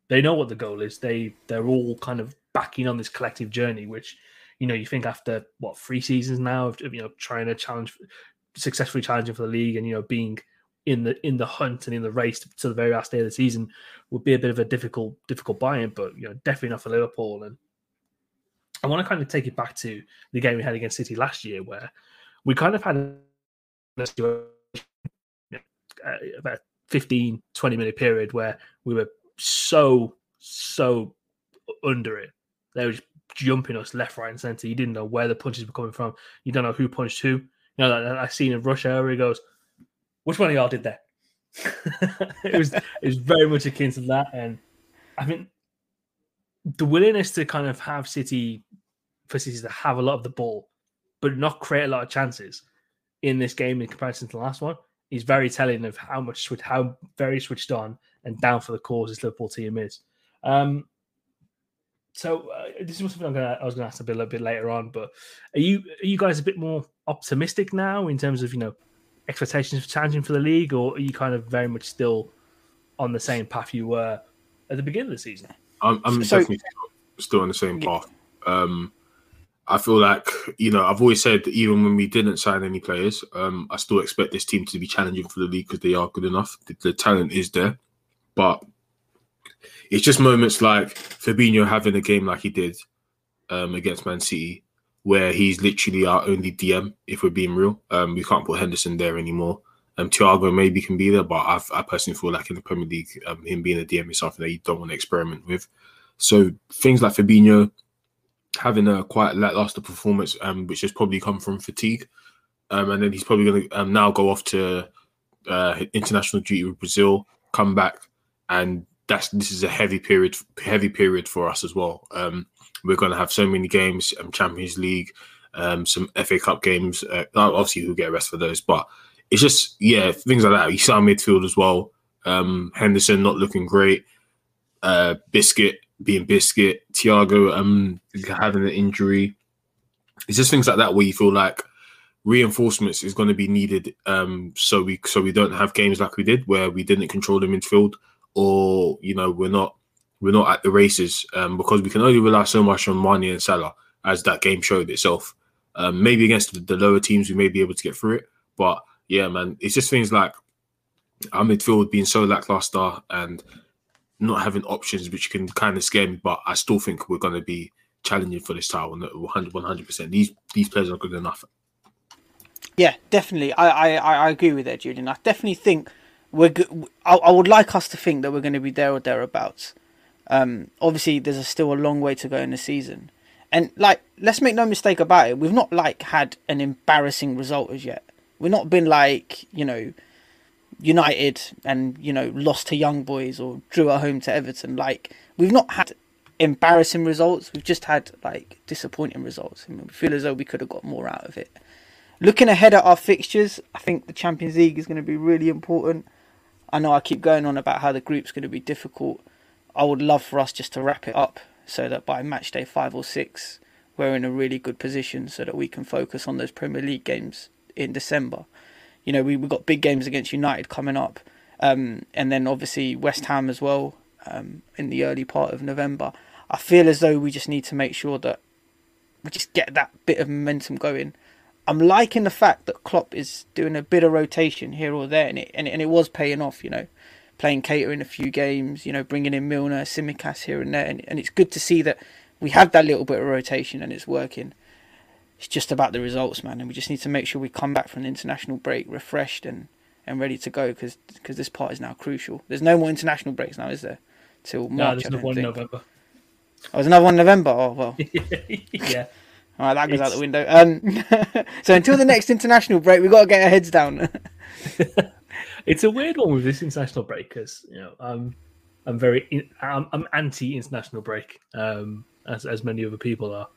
They know what the goal is. They they're all kind of backing on this collective journey, which you know you think after what three seasons now of you know trying to challenge, successfully challenging for the league, and you know being in the in the hunt and in the race to, to the very last day of the season would be a bit of a difficult difficult buy-in, but you know definitely not for Liverpool. And I want to kind of take it back to the game we had against City last year, where we kind of had a uh, about 15, 20 minute period where we were so so under it. They were just jumping us left, right, and centre. You didn't know where the punches were coming from. You don't know who punched who. You know that, I seen in Russia where he goes, "Which one of y'all did that?" it was it was very much akin to that, and I mean the willingness to kind of have City for City to have a lot of the ball, but not create a lot of chances in this game in comparison to the last one is very telling of how much how very switched on and down for the cause this Liverpool team is. Um, so uh, this is something I'm gonna I was gonna ask a bit a little bit later on, but are you are you guys a bit more optimistic now in terms of you know expectations for challenging for the league, or are you kind of very much still on the same path you were at the beginning of the season? I'm, I'm So- definitely still, still on the same path. Um, I feel like you know I've always said that even when we didn't sign any players, um, I still expect this team to be challenging for the league because they are good enough. The, the talent is there, but it's just moments like Fabinho having a game like he did um, against Man City, where he's literally our only DM. If we're being real, um, we can't put Henderson there anymore. Um, Thiago maybe can be there, but I've, I personally feel like in the Premier League, um, him being a DM is something that you don't want to experiment with. So things like Fabinho having a quite lackluster performance, um, which has probably come from fatigue, um, and then he's probably going to um, now go off to uh, international duty with Brazil, come back, and that's this is a heavy period, heavy period for us as well. Um, we're going to have so many games, um, Champions League, um, some FA Cup games. Uh, obviously, we'll get rest for those, but it's just yeah, things like that. You saw midfield as well. Um, Henderson not looking great. Uh, Biscuit being Biscuit. Thiago um having an injury. It's just things like that where you feel like reinforcements is going to be needed. Um, so we so we don't have games like we did where we didn't control the midfield, or you know we're not we're not at the races um, because we can only rely so much on Mane and Salah as that game showed itself. Um, maybe against the, lower teams we may be able to get through it, but yeah, man, it's just things like our midfield being so lackluster and not having options which can kind of scare me. But I still think we're going to be challenging for this title 100 percent. These these players are good enough. Yeah, definitely. I, I, I agree with that, Julian. I definitely think we're. Go- I, I would like us to think that we're going to be there or thereabouts. Um, obviously, there's a, still a long way to go in the season, and like, let's make no mistake about it. We've not like had an embarrassing result as yet. We've not been like you know, United and you know lost to Young Boys or drew at home to Everton. Like we've not had embarrassing results. We've just had like disappointing results. I mean, we feel as though we could have got more out of it. looking ahead at our fixtures, I think the Champions League is going to be really important. I know I keep going on about how the group's going to be difficult. I would love for us just to wrap it up so that by match day five or six, we're in a really good position so that we can focus on those Premier League games in December. You know, we, we've got big games against United coming up, um, and then obviously West Ham as well um, in the early part of November. I feel as though we just need to make sure that we just get that bit of momentum going. I'm liking the fact that Klopp is doing a bit of rotation here or there, and it and it, and it was paying off. You know, playing Keita in a few games, you know, bringing in Milner, Tsimikas here and there, and, and it's good to see that we have that little bit of rotation and it's working. It's just about the results, man, and we just need to make sure we come back from the international break refreshed and, and ready to go because because this part is now crucial. There's no more international breaks now, is there? Till March. No, there's I another one in think. November. Oh, there's another one in November. Oh well. yeah. All right, that goes out the window. Um, so until the next international break, we've got to get our heads down. it's a weird one with this international break because you know I'm I'm very in, I'm, I'm anti international break um, as as many other people are,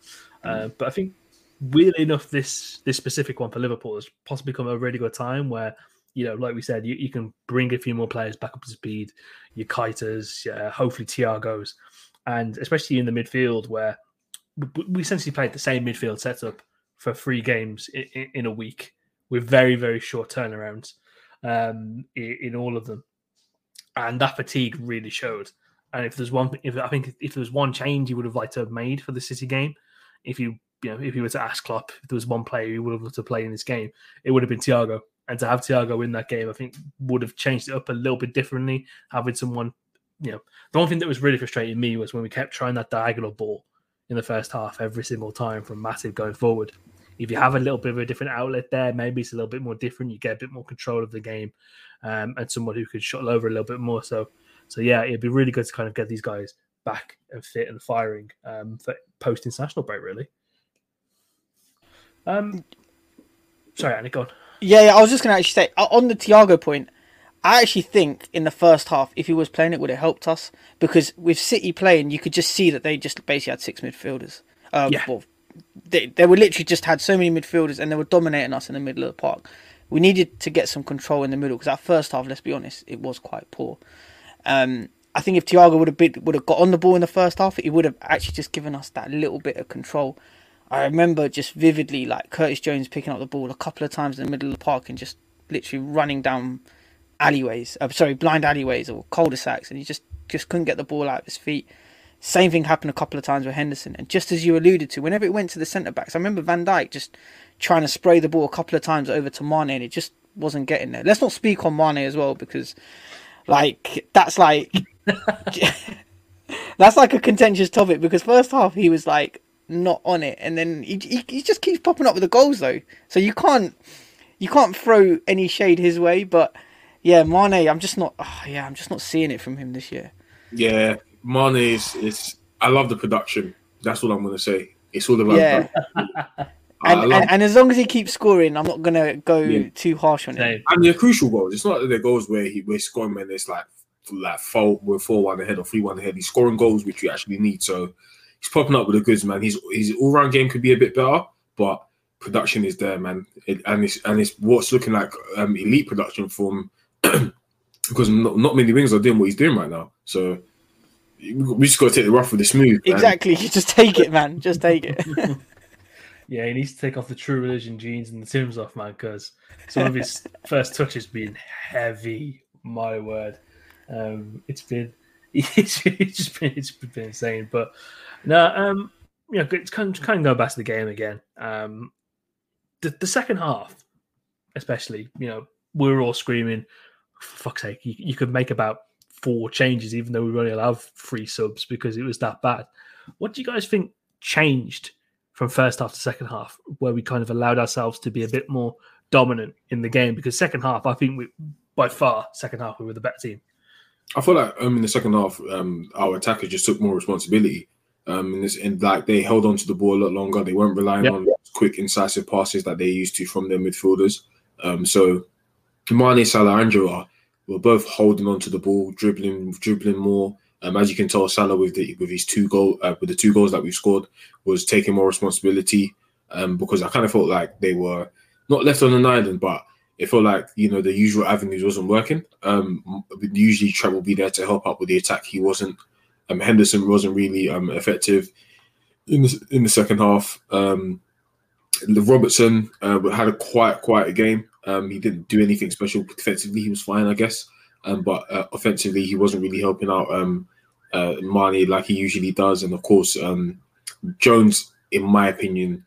uh, but I think weirdly enough this this specific one for Liverpool has possibly come at a really good time where you know like we said you, you can bring a few more players back up to speed, your Keitas, uh, hopefully Thiago's, and especially in the midfield where we- essentially played the same midfield setup for three games in, in a week with very very short turnarounds um, in, in all of them, and that fatigue really showed. And if there's one, if I think if there was one change you would have liked to have made for the City game, if you you know if you were to ask Klopp if there was one player you would have loved to play in this game, it would have been Thiago. And to have Thiago in that game, I think would have changed it up a little bit differently. Having someone, you know, the one thing that was really frustrating me was when we kept trying that diagonal ball in the first half every single time from Massive going forward. If you have a little bit of a different outlet there, maybe it's a little bit more different. You get a bit more control of the game, um, and someone who could shuttle over a little bit more. So, so yeah, it'd be really good to kind of get these guys back and fit and firing um, for post international break. Really. Um, sorry, Annie, go on. Yeah, yeah, I was just going to actually say on the Thiago point. I actually think in the first half, if he was playing, it would have helped us because with City playing, you could just see that they just basically had six midfielders. Um, Yeah. well, they they were literally just had so many midfielders and they were dominating us in the middle of the park. We needed to get some control in the middle because that first half, let's be honest, it was quite poor. Um, I think if Thiago would have been, would have got on the ball in the first half, he would have actually just given us that little bit of control. I remember just vividly like Curtis Jones picking up the ball a couple of times in the middle of the park and just literally running down alleyways. Uh, sorry, blind alleyways or cul-de-sacs, and he just just couldn't get the ball out of his feet. Same thing happened a couple of times with Henderson, and just as you alluded to, whenever it went to the centre backs, I remember Van Dijk just trying to spray the ball a couple of times over to Mane, and it just wasn't getting there. Let's not speak on Mane as well because, like, that's like that's like a contentious topic because first half he was like not on it, and then he, he he just keeps popping up with the goals though. So you can't you can't throw any shade his way. But yeah, Mane, I'm just not. Oh, yeah, I'm just not seeing it from him this year. Yeah, Mane is. It's. I love the production. That's what I'm gonna say. It's all about. Yeah. And, and and as long as he keeps scoring, I'm not gonna go Yeah. too harsh on him. Same. and they're crucial goals. It's not that they're goals where he we're scoring when it's like like four we're four one ahead or three one ahead. He's scoring goals which you actually need. So he's popping up with the goods, man. His his all round game could be a bit better, but production is there, man. It, and it's and it's what's looking like um, elite production from because not, not many wings are doing what he's doing right now. So we just got to take the rough with the smooth. man. Exactly. You just take it, man. Just take it. Yeah, he needs to take off the true religion jeans and the Timbs off, man, because some of his first touches been heavy. My word, um, it's been it's, it's just been it's been insane. But no, um, you know, it's kind of, kind of going back to the game again. Um, the, the second half, especially, you know, we were all screaming, for fuck's sake, you, you could make about four changes, even though we only allowed three subs because it was that bad. What do you guys think changed from first half to second half, where we kind of allowed ourselves to be a bit more dominant in the game? Because second half, I think we, by far, second half we were the better team. I feel like um, in the second half, um, our attackers just took more responsibility. Um, in this, and like they held on to the ball a lot longer. They weren't relying Yep. on quick, incisive passes that they used to from their midfielders. Um, so Mane, Salah, Angela were both holding on to the ball, dribbling, dribbling more. Um, as you can tell, Salah with the with his two goal, uh, with the two goals that we scored, was taking more responsibility. Um, because I kind of felt like they were not left on an island, but it felt like you know the usual avenues wasn't working. Um, usually Trent will be there to help out with the attack. He wasn't. Um, Henderson wasn't really um effective in the in the second half. Um, Robertson uh, had a quiet, quiet game. Um, he didn't do anything special defensively. He was fine, I guess. Um, but uh, offensively, he wasn't really helping out um, uh, Mane like he usually does. And of course, um, Jones, in my opinion,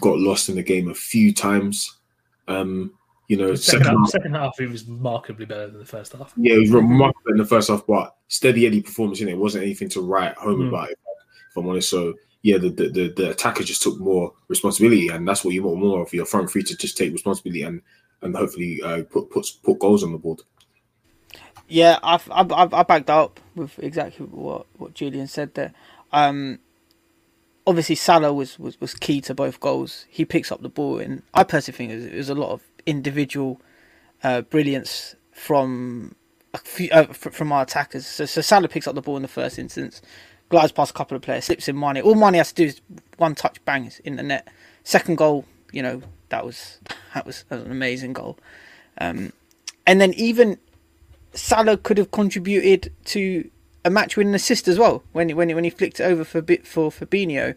got lost in the game a few times. Um, you know, second, second, half, second half, he was remarkably better than the first half. Yeah, he was remarkable in the first half, but steady Eddie performance in it wasn't anything to write home mm. about. If I'm honest, so yeah, the, the, the the attacker just took more responsibility, and that's what you want more of your front three to just take responsibility and and hopefully uh, put put put goals on the board. Yeah, I've I've, I've backed up with exactly what what Julian said there. Um, obviously Salah was, was, was key to both goals. He picks up the ball, and I personally think it was, a lot of individual uh, brilliance from few, uh, from our attackers. So, so Salah picks up the ball in the first instance, glides past a couple of players, slips in Mane. All Mane has to do is one touch, bangs in the net. Second goal, you know, that was that was, that was an amazing goal. Um, and then even Salah could have contributed to a match winning assist as well when when when he flicked it over for bit for Fabinho.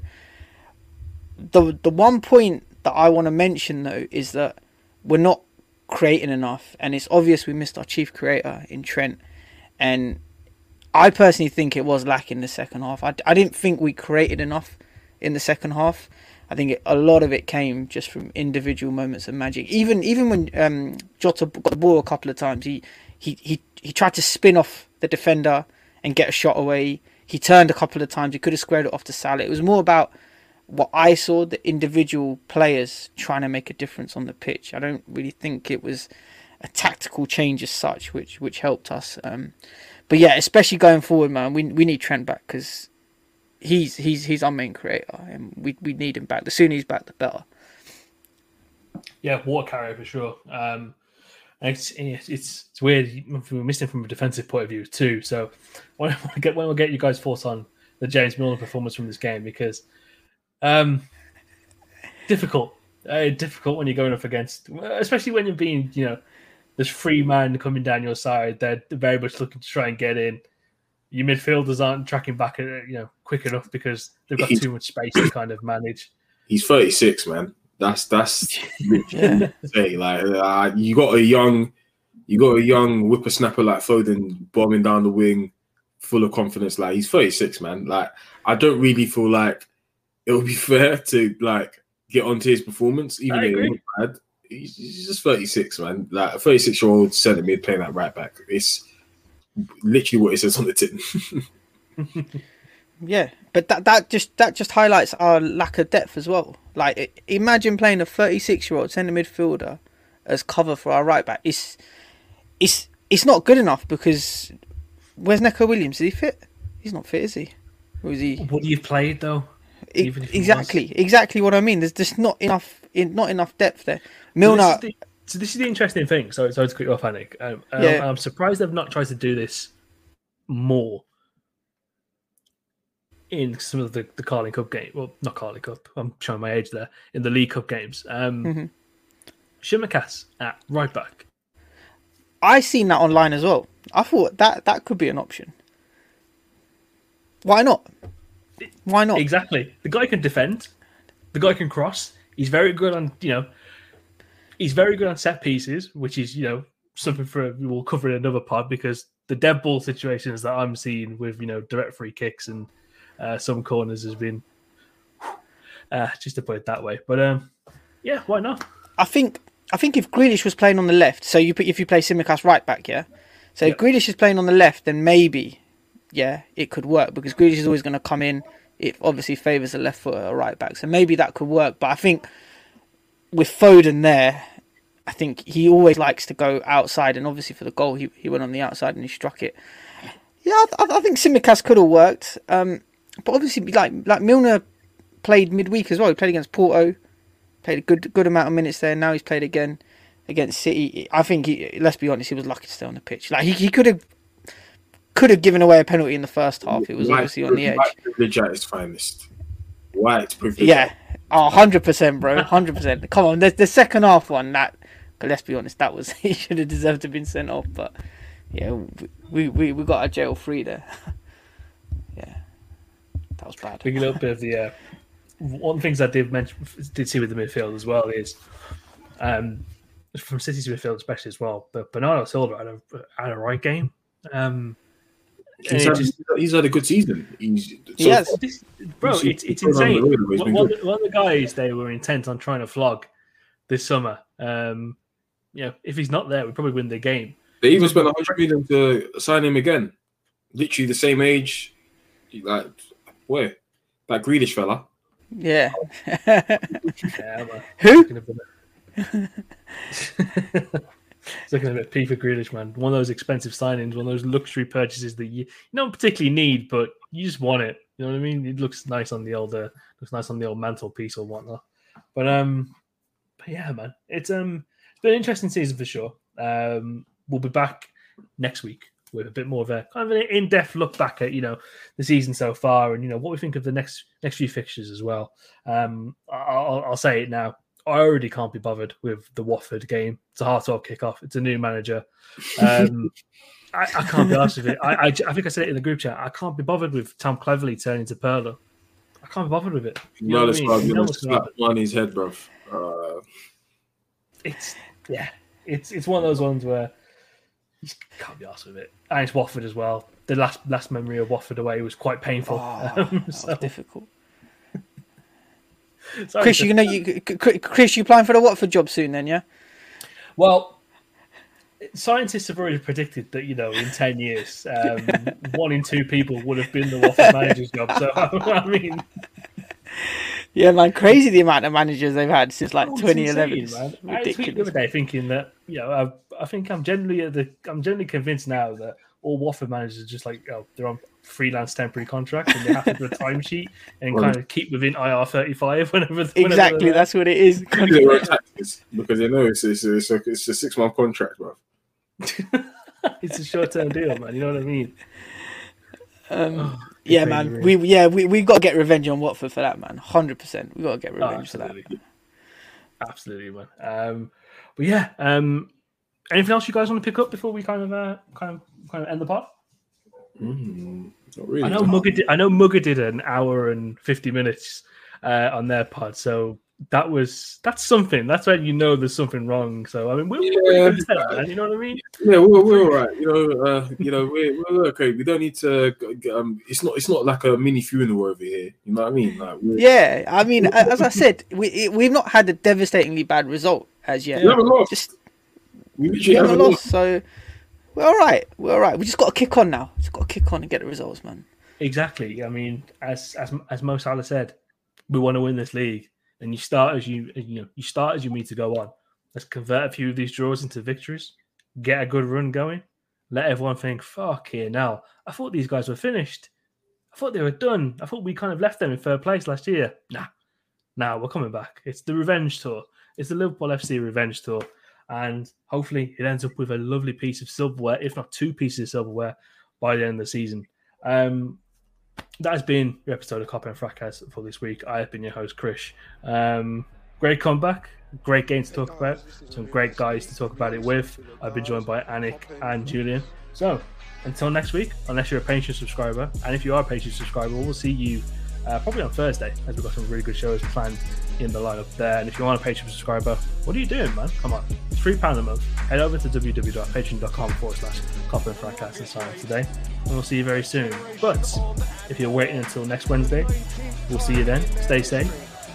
The the one point that I want to mention though is that we're not creating enough, and it's obvious we missed our chief creator in Trent, and I personally think it was lacking the second half. I, I didn't think we created enough in the second half. I think it, a lot of it came just from individual moments of magic. Even even when um, Jota got the ball a couple of times, he he he, he tried to spin off the defender and get a shot away. He turned a couple of times. He could have squared it off to Salah. It was more about what I saw the individual players trying to make a difference on the pitch. I don't really think it was a tactical change as such, which which helped us. Um, but yeah, especially going forward, man, we we need Trent back because he's he's he's our main creator, and we we need him back. The sooner he's back, the better. Yeah, water carrier for sure. Um, it's, it's it's weird. We're missing from a defensive point of view too. So when we get when we'll get you guys' thoughts on the James Milner performance from this game because um difficult, uh, difficult when you're going up against, especially when you're being you know there's three man coming down your side. They're very much looking to try and get in. Your midfielders aren't tracking back, uh, you know, quick enough because they've got too much space to kind of manage. He's 36, man. That's that's yeah. say like uh, you got a young, you got a young whippersnapper like Foden bombing down the wing, full of confidence. Like he's 36, man. Like I don't really feel like it would be fair to like get onto his performance, even though he's bad. He's, he's just 36, man. Like a 36 year old centre mid playing that right back. It's literally what it says on the tin. yeah, but that that just that just highlights our lack of depth as well. Like, imagine playing a 36 year old centre midfielder as cover for our right back. It's it's it's not good enough because where's Neco Williams? Is he fit? He's not fit, is he? Or is he? Would he have played though? It, exactly, exactly what I mean. There's just not enough, not enough depth there. Milner. So the, so this is the interesting thing. Sorry, sorry to cut you off, Anik. Um, yeah. I'm surprised they've not tried to do this more in some of the, the Carling Cup game. Well, not Carling Cup. I'm showing my age there. In the League Cup games. Um, mm-hmm. Tsimikas at right back. I seen that online as well. I thought that that could be an option. Why not? Why not? Exactly. The guy can defend. The guy can cross. He's very good on you know. He's very good on set pieces, which is you know something for we'll cover in another pod because the dead ball situations that I'm seeing with you know direct free kicks and uh, some corners has been uh, just to put it that way. But um, yeah, why not? I think I think if Grealish was playing on the left, so you put if you play Tsimikas right back, yeah. So if Grealish is playing on the left, then maybe yeah, it could work because Grealish is always going to come in. It obviously favours a left foot or right back, so maybe that could work. But I think with Foden there, I think he always likes to go outside, and obviously for the goal, he, he went on the outside and he struck it. Yeah, I, I think Tsimikas could have worked. Um, but obviously, like like Milner played midweek as well. He played against Porto, played a good good amount of minutes there. Now he's played again against City. I think he, let's be honest, he was lucky to stay on the pitch. Like he, he could have could have given away a penalty in the first half. It was white, obviously on the edge. White privilege at its finest. White privilege. Yeah, Oh, 100%, bro. 100%. Come on, the, the second half one, that, let's be honest, that was, he should have deserved to have been sent off. But, yeah, we, we, we got a jail free there. yeah, that was bad. A little bit of the, uh, one of the things I did mention, did see with the midfield as well is, um, from City's midfield especially as well, but Bernardo Silva had a, had a right game. Um, He's had, just- he's had a good season. He's, so Yes. This- bro, He's- it's, it's he's on the insane. One, one, of the guys they were intent on trying to flog this summer. Um, you know, if he's not there, we probably win the game. They even spent 100 million to sign him again. Literally the same age. Like, where? That Grealish fella. Yeah. Yeah. Who? It's looking a bit P for Grealish, man. One of those expensive signings, one of those luxury purchases that you, you don't particularly need, but you just want it. You know what I mean? It looks nice on the old, uh, looks nice on the old mantelpiece or whatnot. But um, but yeah, man, it's um, it's been an interesting season for sure. Um, we'll be back next week with a bit more of a kind of an in-depth look back at you know the season so far and you know what we think of the next next few fixtures as well. Um, I'll, I'll say it now. I already can't be bothered with the Watford game. It's a hard talk kickoff. It's a new manager. Um, I, I can't be honest with it. I, I, I think I said it in the group chat. I can't be bothered with Tom Cleverley turning to Pirlo. I can't be bothered with it. You know No, what I mean? why I'm You know gonna slap on his head, bro. Uh, It's yeah, it's it's one of those ones where you just can't be asked with it. And it's Watford as well. The last last memory of Watford away was quite painful. Oh, Um, that so- was difficult. sorry Chris, you know, you, Chris, you applying for the Watford job soon then, yeah? Well, scientists have already predicted that you know in ten years, um, one in two people would have been the Watford manager's job. So I mean, Yeah, man, crazy the amount of managers they've had since like Oh, 2011. insane, It's man. I tweeted the ridiculous. other day thinking that you know I, I think I'm generally at the I'm generally convinced now that all Watford managers are just like oh, they're on freelance temporary contract and they have to do a timesheet and Well- kind of keep within IR 35 whenever whenever Exactly, they're- that's what it is. they do their own taxes because they know it's it's, it's, a, it's a six month contract, bro. it's a short term deal, man. You know what I mean? Um, yeah, man, really. we yeah we we got to get revenge on Watford for that, man. Hundred percent, we got to get Oh, revenge for that. absolutely. Absolutely, man. Um, but yeah, um, anything else you guys want to pick up before we kind of uh, kind of kind of end the pod? Mm, not really. I know Mugger did, I know Mugger did an hour and fifty minutes uh, on their pod, so that was that's something. That's when you know there's something wrong. So I mean, we're, we're Yeah. man, you know what I mean? Yeah, we're, we're all right. You know, uh, you know, we're, we're okay. We don't need to. g- Um, it's not. It's not like a mini funeral over here. You know what I mean? Like, Yeah, I mean, as I said, we we've not had a devastatingly bad result as yet. we haven't lost. Just we we haven't haven't lost, lost. so we're all right. We're all right. We just got to kick on now. Just got to kick on and get the results, man. Exactly. I mean, as as as Mo Salah said, we want to win this league, and you start as you you know you start as you mean to go on. Let's convert a few of these draws into victories, get a good run going, let everyone think, "Fuck here now." I thought these guys were finished. I thought they were done. I thought we kind of left them in third place last year. Nah, now we're coming back. It's the revenge tour. It's the Liverpool FC revenge tour, and hopefully it ends up with a lovely piece of silverware, if not two pieces of silverware, by the end of the season. Um, that has been your episode of Cop and Fracas for this week. I have been your host, Krish. Um, great comeback, great game to talk about, some great guys to talk about it with. I've been joined by Anik and Julian. So, until next week, unless you're a Patreon subscriber, and if you are a Patreon subscriber, we'll see you uh, probably on Thursday, as we've got some really good shows planned in the lineup there. And if you want a Patreon subscriber, what are you doing, man? Come on, it's three pound a month. Head over to www.patreon.com forward slash Copper and and sign up today, and we'll see you very soon. But if you're waiting until next Wednesday, we'll see you then. Stay safe,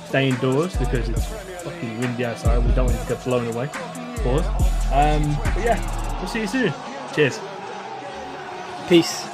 stay indoors because it's fucking windy outside. We don't want to get blown away. Pause. Um, but yeah, we'll see you soon. Cheers. Peace.